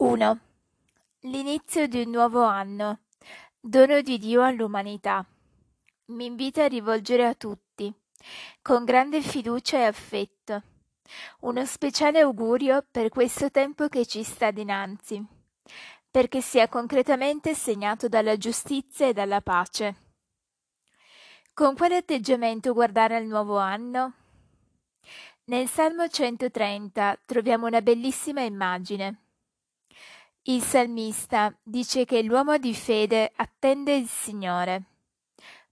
1. L'inizio di un nuovo anno, dono di Dio all'umanità. Mi invita a rivolgere a tutti, con grande fiducia e affetto, uno speciale augurio per questo tempo che ci sta dinanzi, perché sia concretamente segnato dalla giustizia e dalla pace. Con quale atteggiamento guardare al nuovo anno? Nel Salmo 130 troviamo una bellissima immagine. Il salmista dice che l'uomo di fede attende il Signore,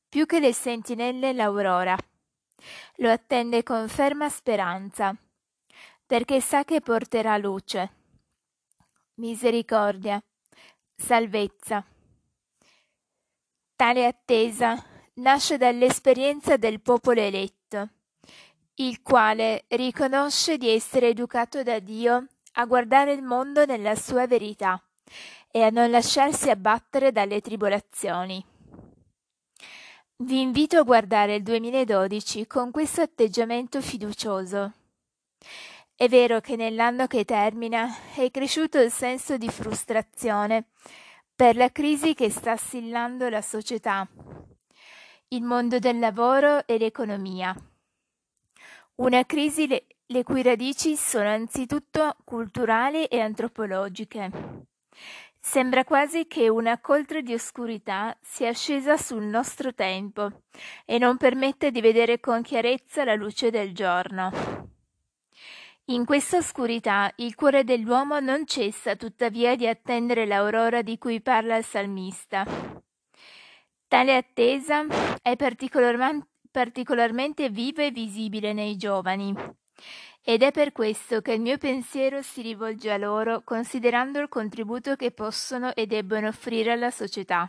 più che le sentinelle l'aurora. Lo attende con ferma speranza, perché sa che porterà luce, misericordia, salvezza. Tale attesa nasce dall'esperienza del popolo eletto, il quale riconosce di essere educato da Dio a guardare il mondo nella sua verità e a non lasciarsi abbattere dalle tribolazioni. Vi invito a guardare il 2012 con questo atteggiamento fiducioso. È vero che nell'anno che termina è cresciuto il senso di frustrazione per la crisi che sta assillando la società, il mondo del lavoro e l'economia. Una crisi le cui radici sono anzitutto culturali e antropologiche. Sembra quasi che una coltre di oscurità sia scesa sul nostro tempo e non permette di vedere con chiarezza la luce del giorno. In questa oscurità il cuore dell'uomo non cessa tuttavia di attendere l'aurora di cui parla il salmista. Tale attesa è particolarmente viva e visibile nei giovani ed è per questo che il mio pensiero si rivolge a loro considerando il contributo che possono e debbono offrire alla società.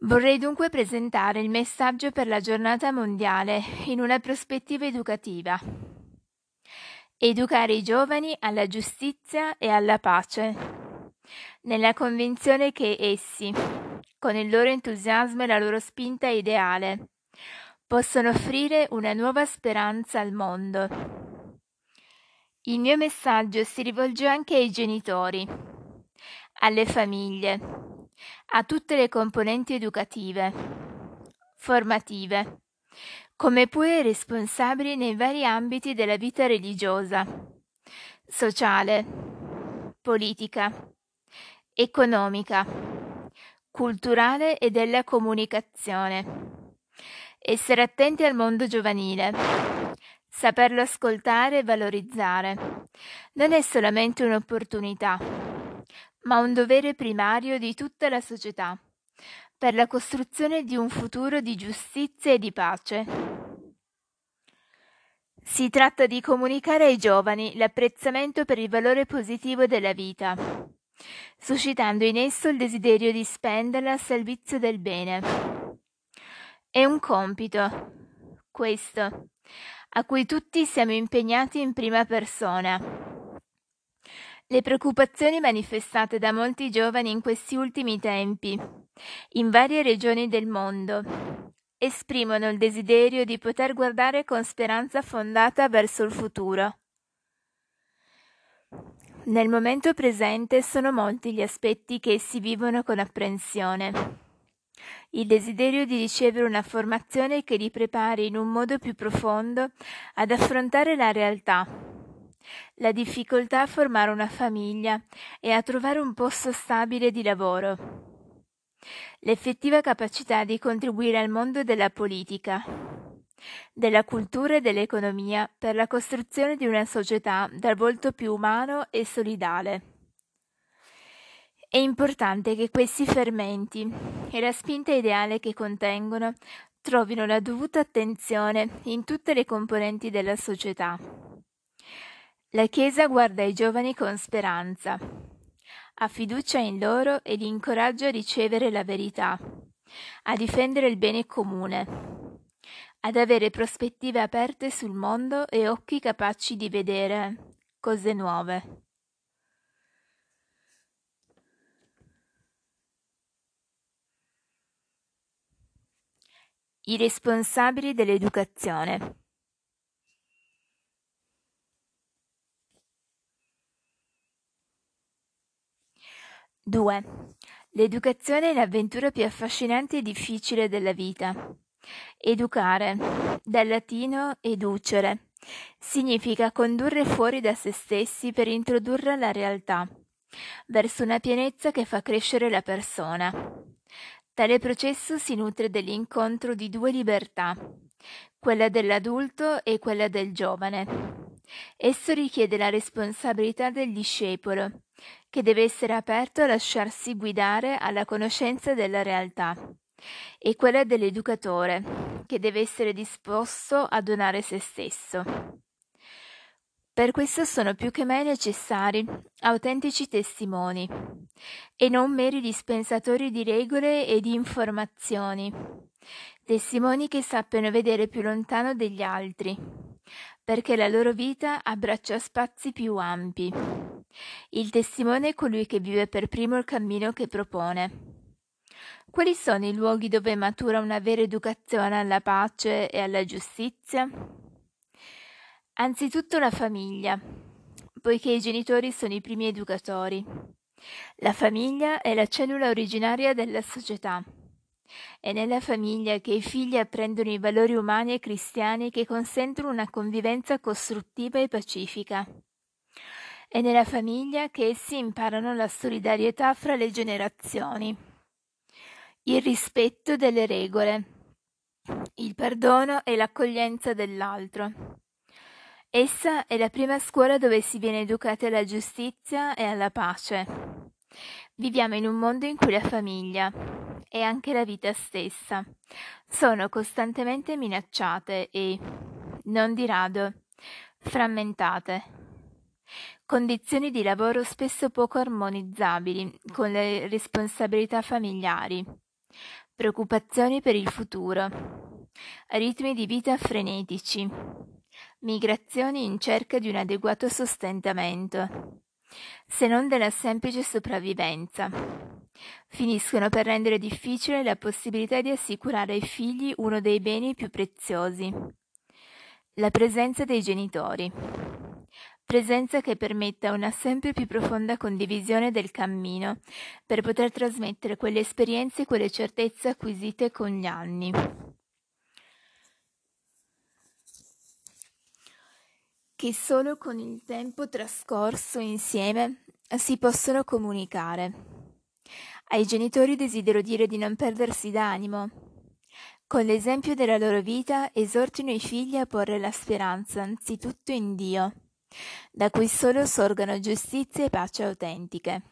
Vorrei dunque presentare il messaggio per la giornata mondiale in una prospettiva educativa. Educare i giovani alla giustizia e alla pace, nella convinzione che essi, con il loro entusiasmo e la loro spinta ideale, possono offrire una nuova speranza al mondo. Il mio messaggio si rivolge anche ai genitori, alle famiglie, a tutte le componenti educative, formative, come pure responsabili nei vari ambiti della vita religiosa, sociale, politica, economica, culturale e della comunicazione essere attenti al mondo giovanile. Saperlo ascoltare e valorizzare. Non è solamente un'opportunità, ma un dovere primario di tutta la società, per la costruzione di un futuro di giustizia e di pace. Si tratta di comunicare ai giovani l'apprezzamento per il valore positivo della vita, suscitando in esso il desiderio di spenderla al servizio del bene è un compito, questo, a cui tutti siamo impegnati in prima persona. Le preoccupazioni manifestate da molti giovani in questi ultimi tempi, in varie regioni del mondo, esprimono il desiderio di poter guardare con speranza fondata verso il futuro. Nel momento presente sono molti gli aspetti che essi vivono con apprensione il desiderio di ricevere una formazione che li prepari in un modo più profondo ad affrontare la realtà, la difficoltà a formare una famiglia e a trovare un posto stabile di lavoro, l'effettiva capacità di contribuire al mondo della politica, della cultura e dell'economia per la costruzione di una società dal volto più umano e solidale. È importante che questi fermenti e la spinta ideale che contengono trovino la dovuta attenzione in tutte le componenti della società. La Chiesa guarda i giovani con speranza, ha fiducia in loro e li incoraggia a ricevere la verità, a difendere il bene comune, ad avere prospettive aperte sul mondo e occhi capaci di vedere cose nuove. I responsabili dell'educazione. 2. L'educazione è l'avventura più affascinante e difficile della vita. Educare, dal latino educere, significa condurre fuori da se stessi per introdurre la realtà, verso una pienezza che fa crescere la persona. Tale processo si nutre dell'incontro di due libertà, quella dell'adulto e quella del giovane. Esso richiede la responsabilità del discepolo, che deve essere aperto a lasciarsi guidare alla conoscenza della realtà, e quella dell'educatore, che deve essere disposto a donare se stesso. Per questo sono più che mai necessari autentici testimoni e non meri dispensatori di regole e di informazioni, testimoni che sappiano vedere più lontano degli altri, perché la loro vita abbraccia spazi più ampi. Il testimone è colui che vive per primo il cammino che propone. Quali sono i luoghi dove matura una vera educazione alla pace e alla giustizia? Anzitutto la famiglia, poiché i genitori sono i primi educatori. La famiglia è la cellula originaria della società. È nella famiglia che i figli apprendono i valori umani e cristiani che consentono una convivenza costruttiva e pacifica. È nella famiglia che essi imparano la solidarietà fra le generazioni, il rispetto delle regole, il perdono e l'accoglienza dell'altro. Essa è la prima scuola dove si viene educati alla giustizia e alla pace. Viviamo in un mondo in cui la famiglia e anche la vita stessa sono costantemente minacciate e, non di rado, frammentate. Condizioni di lavoro spesso poco armonizzabili con le responsabilità familiari, preoccupazioni per il futuro, ritmi di vita frenetici, migrazioni in cerca di un adeguato sostentamento, se non della semplice sopravvivenza. Finiscono per rendere difficile la possibilità di assicurare ai figli uno dei beni più preziosi, la presenza dei genitori presenza che permetta una sempre più profonda condivisione del cammino, per poter trasmettere quelle esperienze e quelle certezze acquisite con gli anni. Che solo con il tempo trascorso insieme si possono comunicare. Ai genitori desidero dire di non perdersi d'animo. Con l'esempio della loro vita esortino i figli a porre la speranza anzitutto in Dio da cui solo sorgono giustizia e pace autentiche.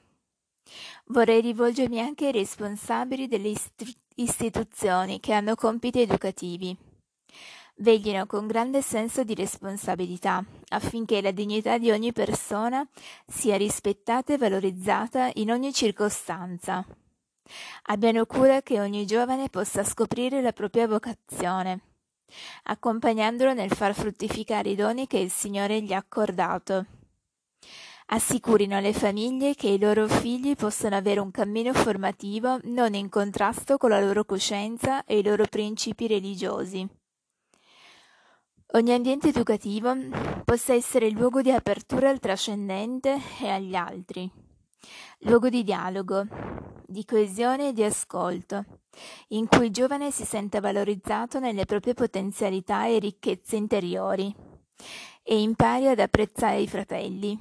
Vorrei rivolgermi anche ai responsabili delle istru- istituzioni che hanno compiti educativi. Veglino con grande senso di responsabilità affinché la dignità di ogni persona sia rispettata e valorizzata in ogni circostanza. Abbiano cura che ogni giovane possa scoprire la propria vocazione accompagnandolo nel far fruttificare i doni che il Signore gli ha accordato. Assicurino alle famiglie che i loro figli possano avere un cammino formativo non in contrasto con la loro coscienza e i loro principi religiosi. Ogni ambiente educativo possa essere luogo di apertura al trascendente e agli altri, luogo di dialogo, di coesione e di ascolto, in cui il giovane si senta valorizzato nelle proprie potenzialità e ricchezze interiori e impari ad apprezzare i fratelli.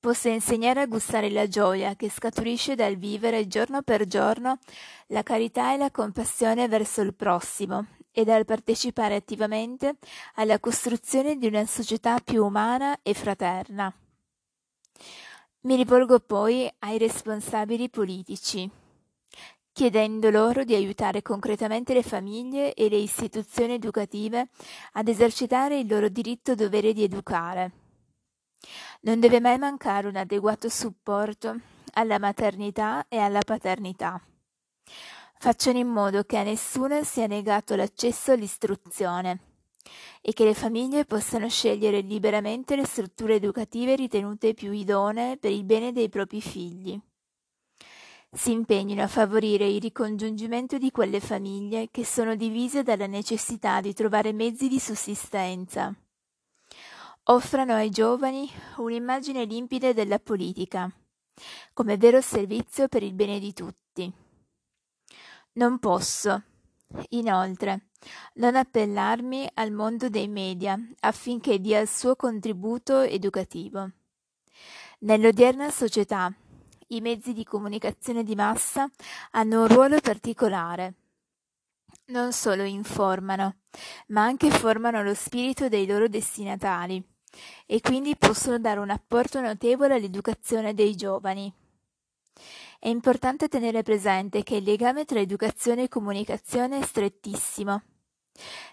Possa insegnare a gustare la gioia che scaturisce dal vivere giorno per giorno la carità e la compassione verso il prossimo e dal partecipare attivamente alla costruzione di una società più umana e fraterna. Mi rivolgo poi ai responsabili politici, chiedendo loro di aiutare concretamente le famiglie e le istituzioni educative ad esercitare il loro diritto dovere di educare. Non deve mai mancare un adeguato supporto alla maternità e alla paternità. Facciano in modo che a nessuno sia negato l'accesso all'istruzione e che le famiglie possano scegliere liberamente le strutture educative ritenute più idonee per il bene dei propri figli. Si impegnino a favorire il ricongiungimento di quelle famiglie che sono divise dalla necessità di trovare mezzi di sussistenza. Offrano ai giovani un'immagine limpida della politica, come vero servizio per il bene di tutti. Non posso, inoltre, non appellarmi al mondo dei media affinché dia il suo contributo educativo. Nell'odierna società i mezzi di comunicazione di massa hanno un ruolo particolare. Non solo informano, ma anche formano lo spirito dei loro destinatari e quindi possono dare un apporto notevole all'educazione dei giovani. È importante tenere presente che il legame tra educazione e comunicazione è strettissimo.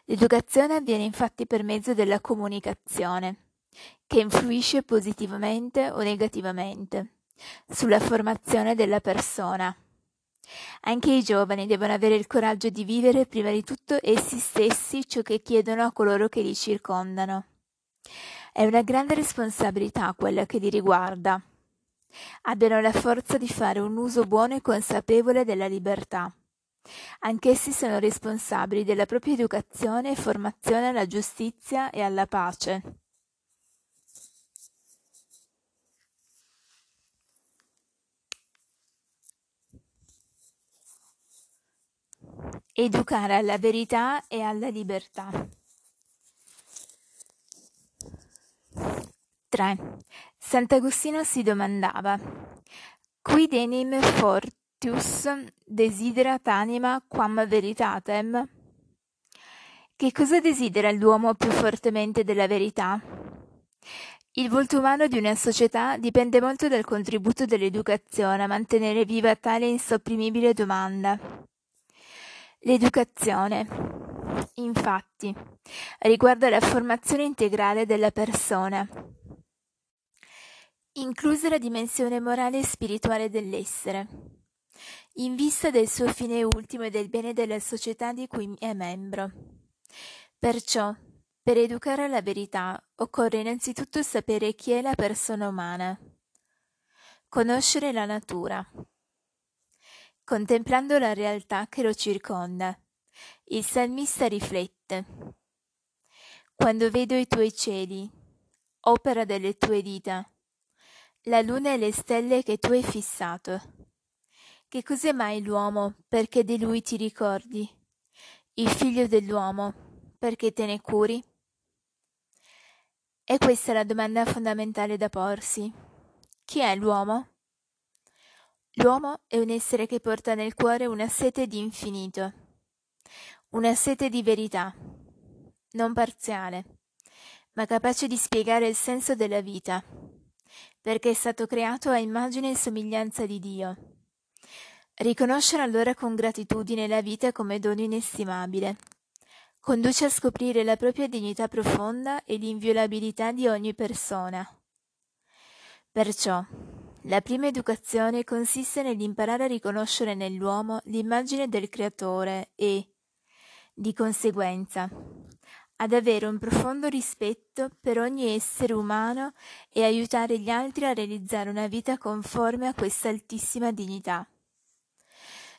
L'educazione avviene infatti per mezzo della comunicazione, che influisce positivamente o negativamente sulla formazione della persona. Anche i giovani devono avere il coraggio di vivere prima di tutto essi stessi ciò che chiedono a coloro che li circondano. È una grande responsabilità quella che li riguarda. Abbiano la forza di fare un uso buono e consapevole della libertà. Anch'essi sono responsabili della propria educazione e formazione alla giustizia e alla pace. Educare alla verità e alla libertà. 3. Sant'Agostino si domandava: Quid enim fortius desiderat anima quam veritatem? Che cosa desidera l'uomo più fortemente della verità? Il volto umano di una società dipende molto dal contributo dell'educazione a mantenere viva tale insopprimibile domanda. L'educazione, infatti, riguarda la formazione integrale della persona, inclusa la dimensione morale e spirituale dell'essere, in vista del suo fine ultimo e del bene della società di cui è membro. Perciò, per educare alla verità, occorre innanzitutto sapere chi è la persona umana, conoscere la natura, Contemplando la realtà che lo circonda, il salmista riflette. Quando vedo i tuoi cieli, opera delle tue dita, la luna e le stelle che tu hai fissato. Che cos'è mai l'uomo perché di lui ti ricordi? Il figlio dell'uomo perché te ne curi? E questa è la domanda fondamentale da porsi. Chi è l'uomo? L'uomo è un essere che porta nel cuore una sete di infinito, una sete di verità, non parziale, ma capace di spiegare il senso della vita, perché è stato creato a immagine e somiglianza di Dio. Riconoscere allora con gratitudine la vita come dono inestimabile conduce a scoprire la propria dignità profonda e l'inviolabilità di ogni persona. Perciò, la prima educazione consiste nell'imparare a riconoscere nell'uomo l'immagine del Creatore e, di conseguenza, ad avere un profondo rispetto per ogni essere umano e aiutare gli altri a realizzare una vita conforme a questa altissima dignità.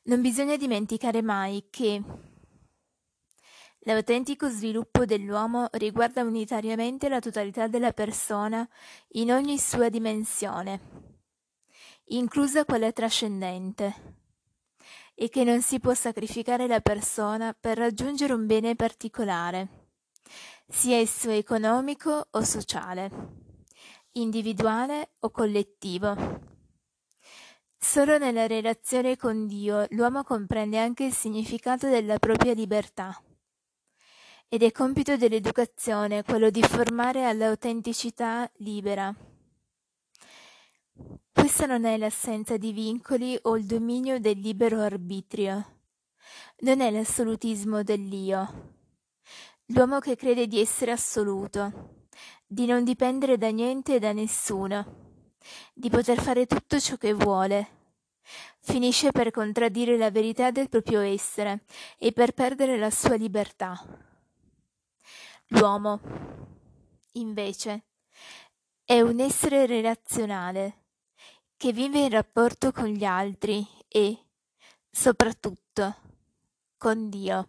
Non bisogna dimenticare mai che l'autentico sviluppo dell'uomo riguarda unitariamente la totalità della persona in ogni sua dimensione inclusa quella trascendente, e che non si può sacrificare la persona per raggiungere un bene particolare, sia esso economico o sociale, individuale o collettivo. Solo nella relazione con Dio l'uomo comprende anche il significato della propria libertà. Ed è compito dell'educazione quello di formare all'autenticità libera questa non è l'assenza di vincoli o il dominio del libero arbitrio. Non è l'assolutismo dell'io. L'uomo che crede di essere assoluto, di non dipendere da niente e da nessuno, di poter fare tutto ciò che vuole, finisce per contraddire la verità del proprio essere e per perdere la sua libertà. L'uomo, invece, è un essere relazionale che vive in rapporto con gli altri e, soprattutto, con Dio.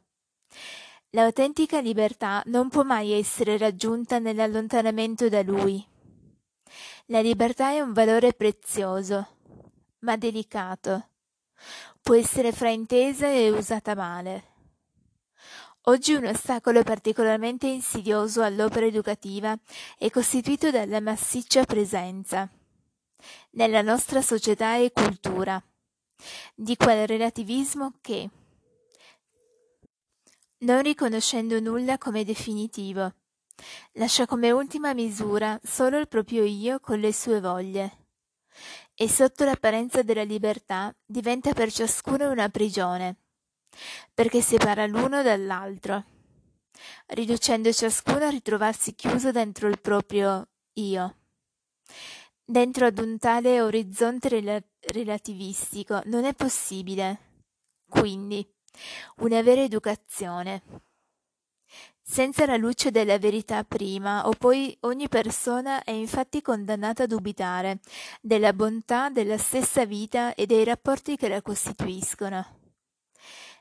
L'autentica libertà non può mai essere raggiunta nell'allontanamento da Lui. La libertà è un valore prezioso, ma delicato. Può essere fraintesa e usata male. Oggi un ostacolo particolarmente insidioso all'opera educativa è costituito dalla massiccia presenza, nella nostra società e cultura, di quel relativismo che, non riconoscendo nulla come definitivo, lascia come ultima misura solo il proprio io con le sue voglie. E sotto l'apparenza della libertà diventa per ciascuno una prigione, perché separa l'uno dall'altro, riducendo ciascuno a ritrovarsi chiuso dentro il proprio io. Dentro ad un tale orizzonte rela- relativistico. Non è possibile, quindi, una vera educazione. Senza la luce della verità prima o poi ogni persona è infatti condannata a dubitare della bontà della stessa vita e dei rapporti che la costituiscono,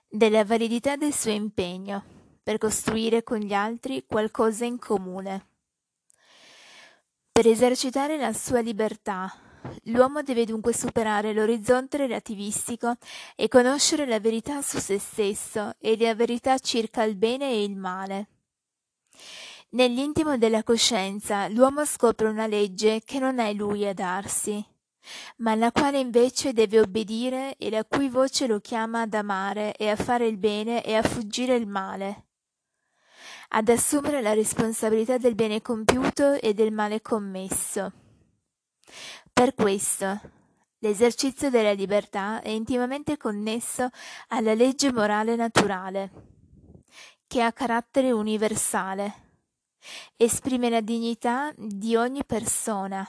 della validità del suo impegno per costruire con gli altri qualcosa in comune. Per esercitare la sua libertà, l'uomo deve dunque superare l'orizzonte relativistico e conoscere la verità su se stesso e la verità circa il bene e il male. Nell'intimo della coscienza l'uomo scopre una legge che non è lui a darsi, ma alla quale invece deve obbedire e la cui voce lo chiama ad amare e a fare il bene e a fuggire il male, ad assumere la responsabilità del bene compiuto e del male commesso. Per questo, l'esercizio della libertà è intimamente connesso alla legge morale naturale, che ha carattere universale esprime la dignità di ogni persona,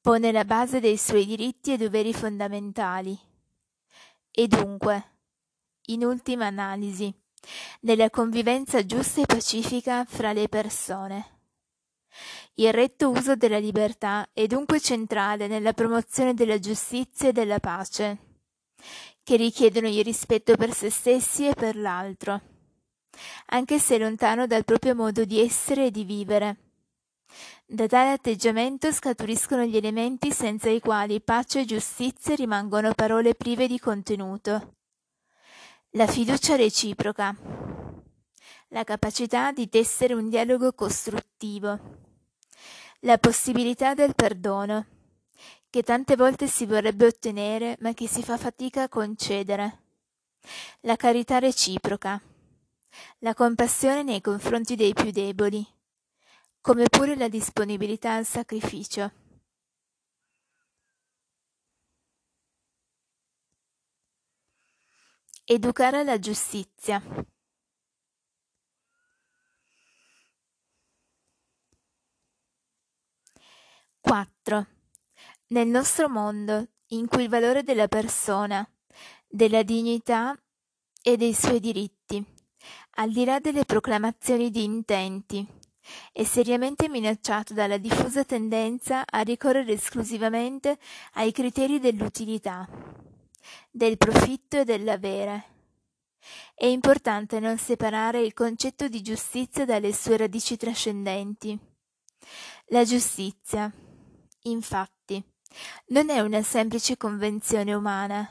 pone la base dei suoi diritti e doveri fondamentali e dunque, in ultima analisi, nella convivenza giusta e pacifica fra le persone. Il retto uso della libertà è dunque centrale nella promozione della giustizia e della pace, che richiedono il rispetto per se stessi e per l'altro anche se lontano dal proprio modo di essere e di vivere. Da tale atteggiamento scaturiscono gli elementi senza i quali pace e giustizia rimangono parole prive di contenuto. La fiducia reciproca, la capacità di tessere un dialogo costruttivo, la possibilità del perdono, che tante volte si vorrebbe ottenere ma che si fa fatica a concedere, la carità reciproca la compassione nei confronti dei più deboli, come pure la disponibilità al sacrificio. Educare alla giustizia. Quattro. Nel nostro mondo, in cui il valore della persona, della dignità e dei suoi diritti al di là delle proclamazioni di intenti, è seriamente minacciato dalla diffusa tendenza a ricorrere esclusivamente ai criteri dell'utilità, del profitto e dell'avere. È importante non separare il concetto di giustizia dalle sue radici trascendenti. La giustizia, infatti, non è una semplice convenzione umana,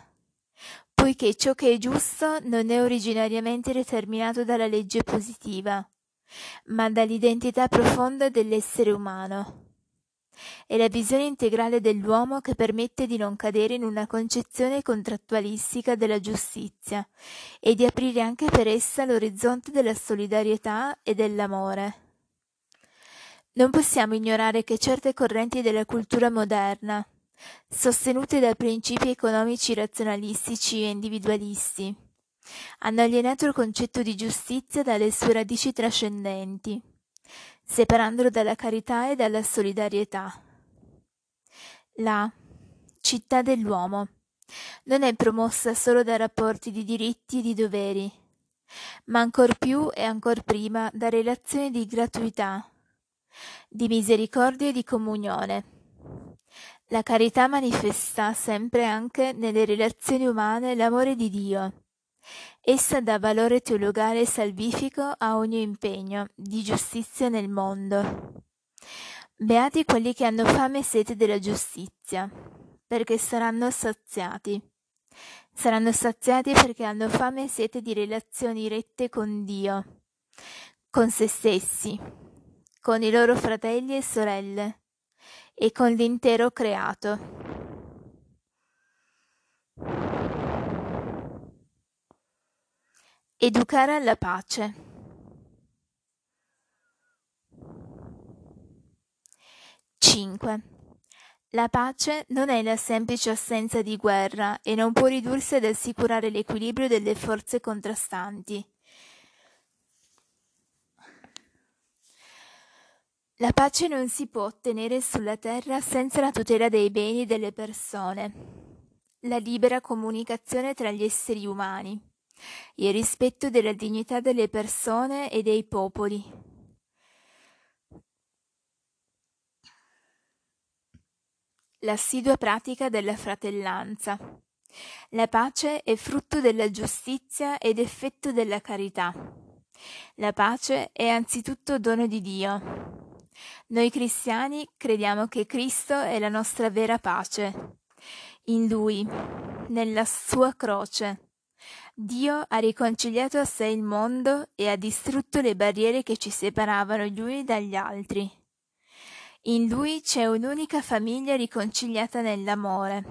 poiché ciò che è giusto non è originariamente determinato dalla legge positiva, ma dall'identità profonda dell'essere umano. È la visione integrale dell'uomo che permette di non cadere in una concezione contrattualistica della giustizia e di aprire anche per essa l'orizzonte della solidarietà e dell'amore. Non possiamo ignorare che certe correnti della cultura moderna, sostenute da principi economici razionalistici e individualisti. Hanno alienato il concetto di giustizia dalle sue radici trascendenti, separandolo dalla carità e dalla solidarietà. La città dell'uomo non è promossa solo da rapporti di diritti e di doveri, ma ancor più e ancor prima da relazioni di gratuità, di misericordia e di comunione la carità manifesta sempre anche nelle relazioni umane l'amore di Dio. Essa dà valore teologale e salvifico a ogni impegno di giustizia nel mondo. Beati quelli che hanno fame e sete della giustizia, perché saranno saziati. Saranno saziati perché hanno fame e sete di relazioni rette con Dio, con se stessi, con i loro fratelli e sorelle e con l'intero creato. Educare alla pace. Cinque. La pace non è la semplice assenza di guerra e non può ridursi ad assicurare l'equilibrio delle forze contrastanti. La pace non si può ottenere sulla terra senza la tutela dei beni delle persone, la libera comunicazione tra gli esseri umani, il rispetto della dignità delle persone e dei popoli, l'assidua pratica della fratellanza. La pace è frutto della giustizia ed effetto della carità. La pace è anzitutto dono di Dio. Noi cristiani crediamo che Cristo è la nostra vera pace. In Lui, nella sua croce, Dio ha riconciliato a sé il mondo e ha distrutto le barriere che ci separavano gli uni dagli altri. In lui c'è un'unica famiglia riconciliata nell'amore.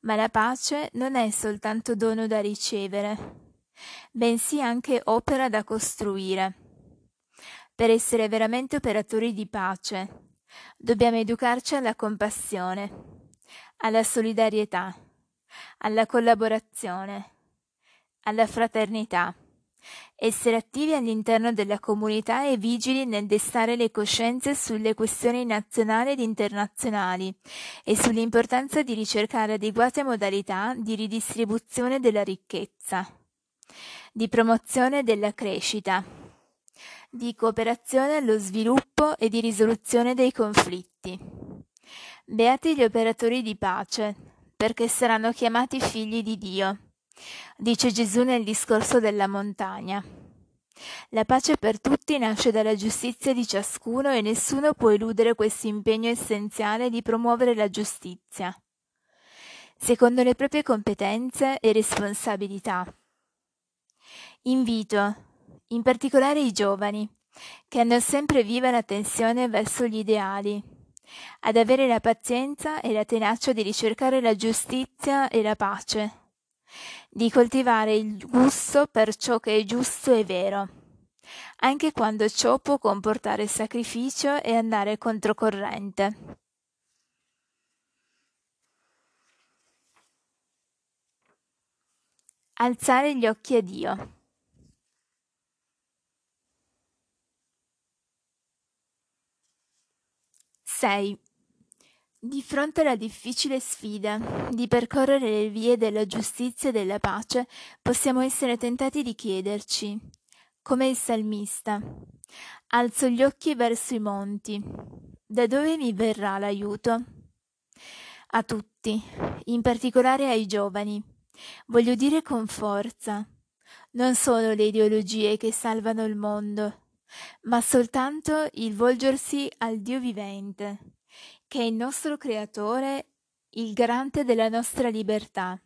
Ma la pace non è soltanto dono da ricevere, bensì anche opera da costruire. Per essere veramente operatori di pace, dobbiamo educarci alla compassione, alla solidarietà, alla collaborazione, alla fraternità. Essere attivi all'interno della comunità e vigili nel destare le coscienze sulle questioni nazionali ed internazionali e sull'importanza di ricercare adeguate modalità di ridistribuzione della ricchezza, di promozione della crescita, di cooperazione allo sviluppo e di risoluzione dei conflitti. Beati gli operatori di pace, perché saranno chiamati figli di Dio dice Gesù nel discorso della montagna. La pace per tutti nasce dalla giustizia di ciascuno e nessuno può eludere questo impegno essenziale di promuovere la giustizia, secondo le proprie competenze e responsabilità. Invito, in particolare i giovani, che hanno sempre viva l'attenzione verso gli ideali, ad avere la pazienza e la tenacia di ricercare la giustizia e la pace di coltivare il gusto per ciò che è giusto e vero, anche quando ciò può comportare sacrificio e andare controcorrente. Alzare gli occhi a Dio. Sei. Di fronte alla difficile sfida di percorrere le vie della giustizia e della pace, possiamo essere tentati di chiederci, come il salmista, alzo gli occhi verso i monti, da dove mi verrà l'aiuto? A tutti, in particolare ai giovani, voglio dire con forza, non solo le ideologie che salvano il mondo, ma soltanto il volgersi al Dio vivente che è il nostro creatore, il garante della nostra libertà,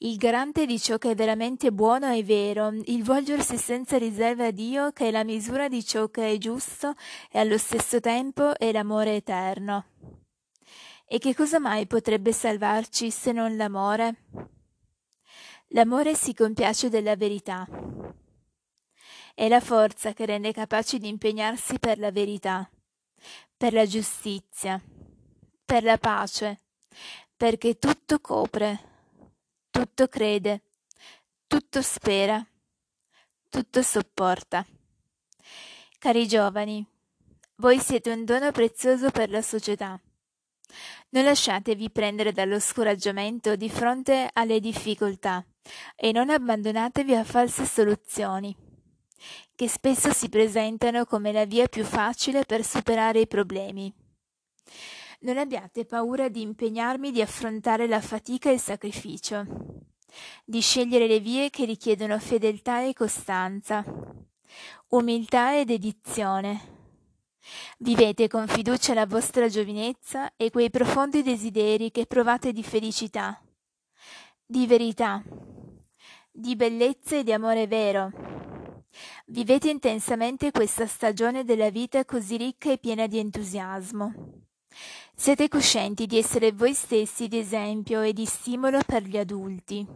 il garante di ciò che è veramente buono e vero, il volgersi senza riserva a Dio che è la misura di ciò che è giusto e allo stesso tempo è l'amore eterno. E che cosa mai potrebbe salvarci se non l'amore? L'amore si compiace della verità. È la forza che rende capaci di impegnarsi per la verità, per la giustizia, per la pace, perché tutto copre, tutto crede, tutto spera, tutto sopporta. Cari giovani, voi siete un dono prezioso per la società. Non lasciatevi prendere dallo scoraggiamento di fronte alle difficoltà e non abbandonatevi a false soluzioni, che spesso si presentano come la via più facile per superare i problemi. Non abbiate paura di impegnarmi di affrontare la fatica e il sacrificio, di scegliere le vie che richiedono fedeltà e costanza, umiltà e dedizione, Vivete con fiducia la vostra giovinezza e quei profondi desideri che provate di felicità, di verità, di bellezza e di amore vero. Vivete intensamente questa stagione della vita così ricca e piena di entusiasmo. Siete coscienti di essere voi stessi di esempio e di stimolo per gli adulti.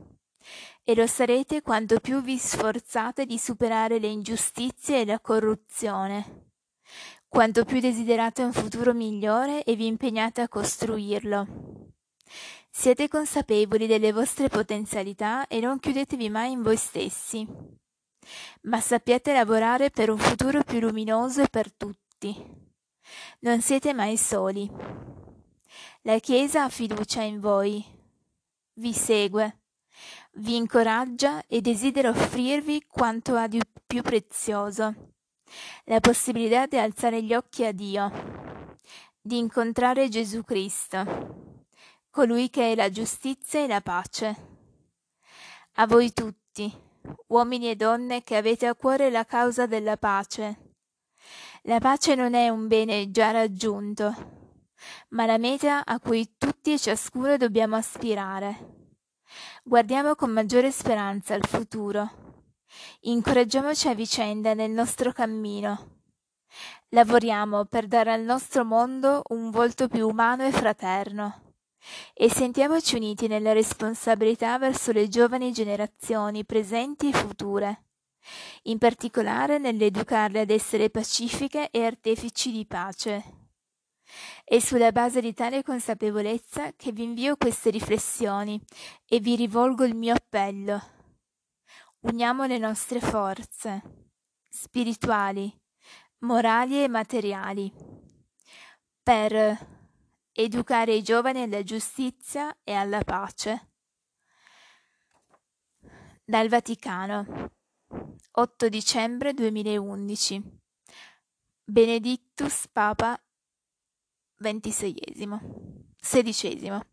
E lo sarete quanto più vi sforzate di superare le ingiustizie e la corruzione quanto più desiderate un futuro migliore e vi impegnate a costruirlo. Siete consapevoli delle vostre potenzialità e non chiudetevi mai in voi stessi, ma sappiate lavorare per un futuro più luminoso per tutti. Non siete mai soli. La Chiesa ha fiducia in voi, vi segue, vi incoraggia e desidera offrirvi quanto ha di più prezioso la possibilità di alzare gli occhi a Dio, di incontrare Gesù Cristo, colui che è la giustizia e la pace. A voi tutti, uomini e donne che avete a cuore la causa della pace. La pace non è un bene già raggiunto, ma la meta a cui tutti e ciascuno dobbiamo aspirare. Guardiamo con maggiore speranza al futuro Incoraggiamoci a vicenda nel nostro cammino. Lavoriamo per dare al nostro mondo un volto più umano e fraterno. E sentiamoci uniti nella responsabilità verso le giovani generazioni presenti e future, in particolare nell'educarle ad essere pacifiche e artefici di pace. È sulla base di tale consapevolezza che vi invio queste riflessioni e vi rivolgo il mio appello uniamo le nostre forze spirituali, morali e materiali per educare i giovani alla giustizia e alla pace. Dal Vaticano 8 dicembre 2011 Benedictus Papa XXVI XVI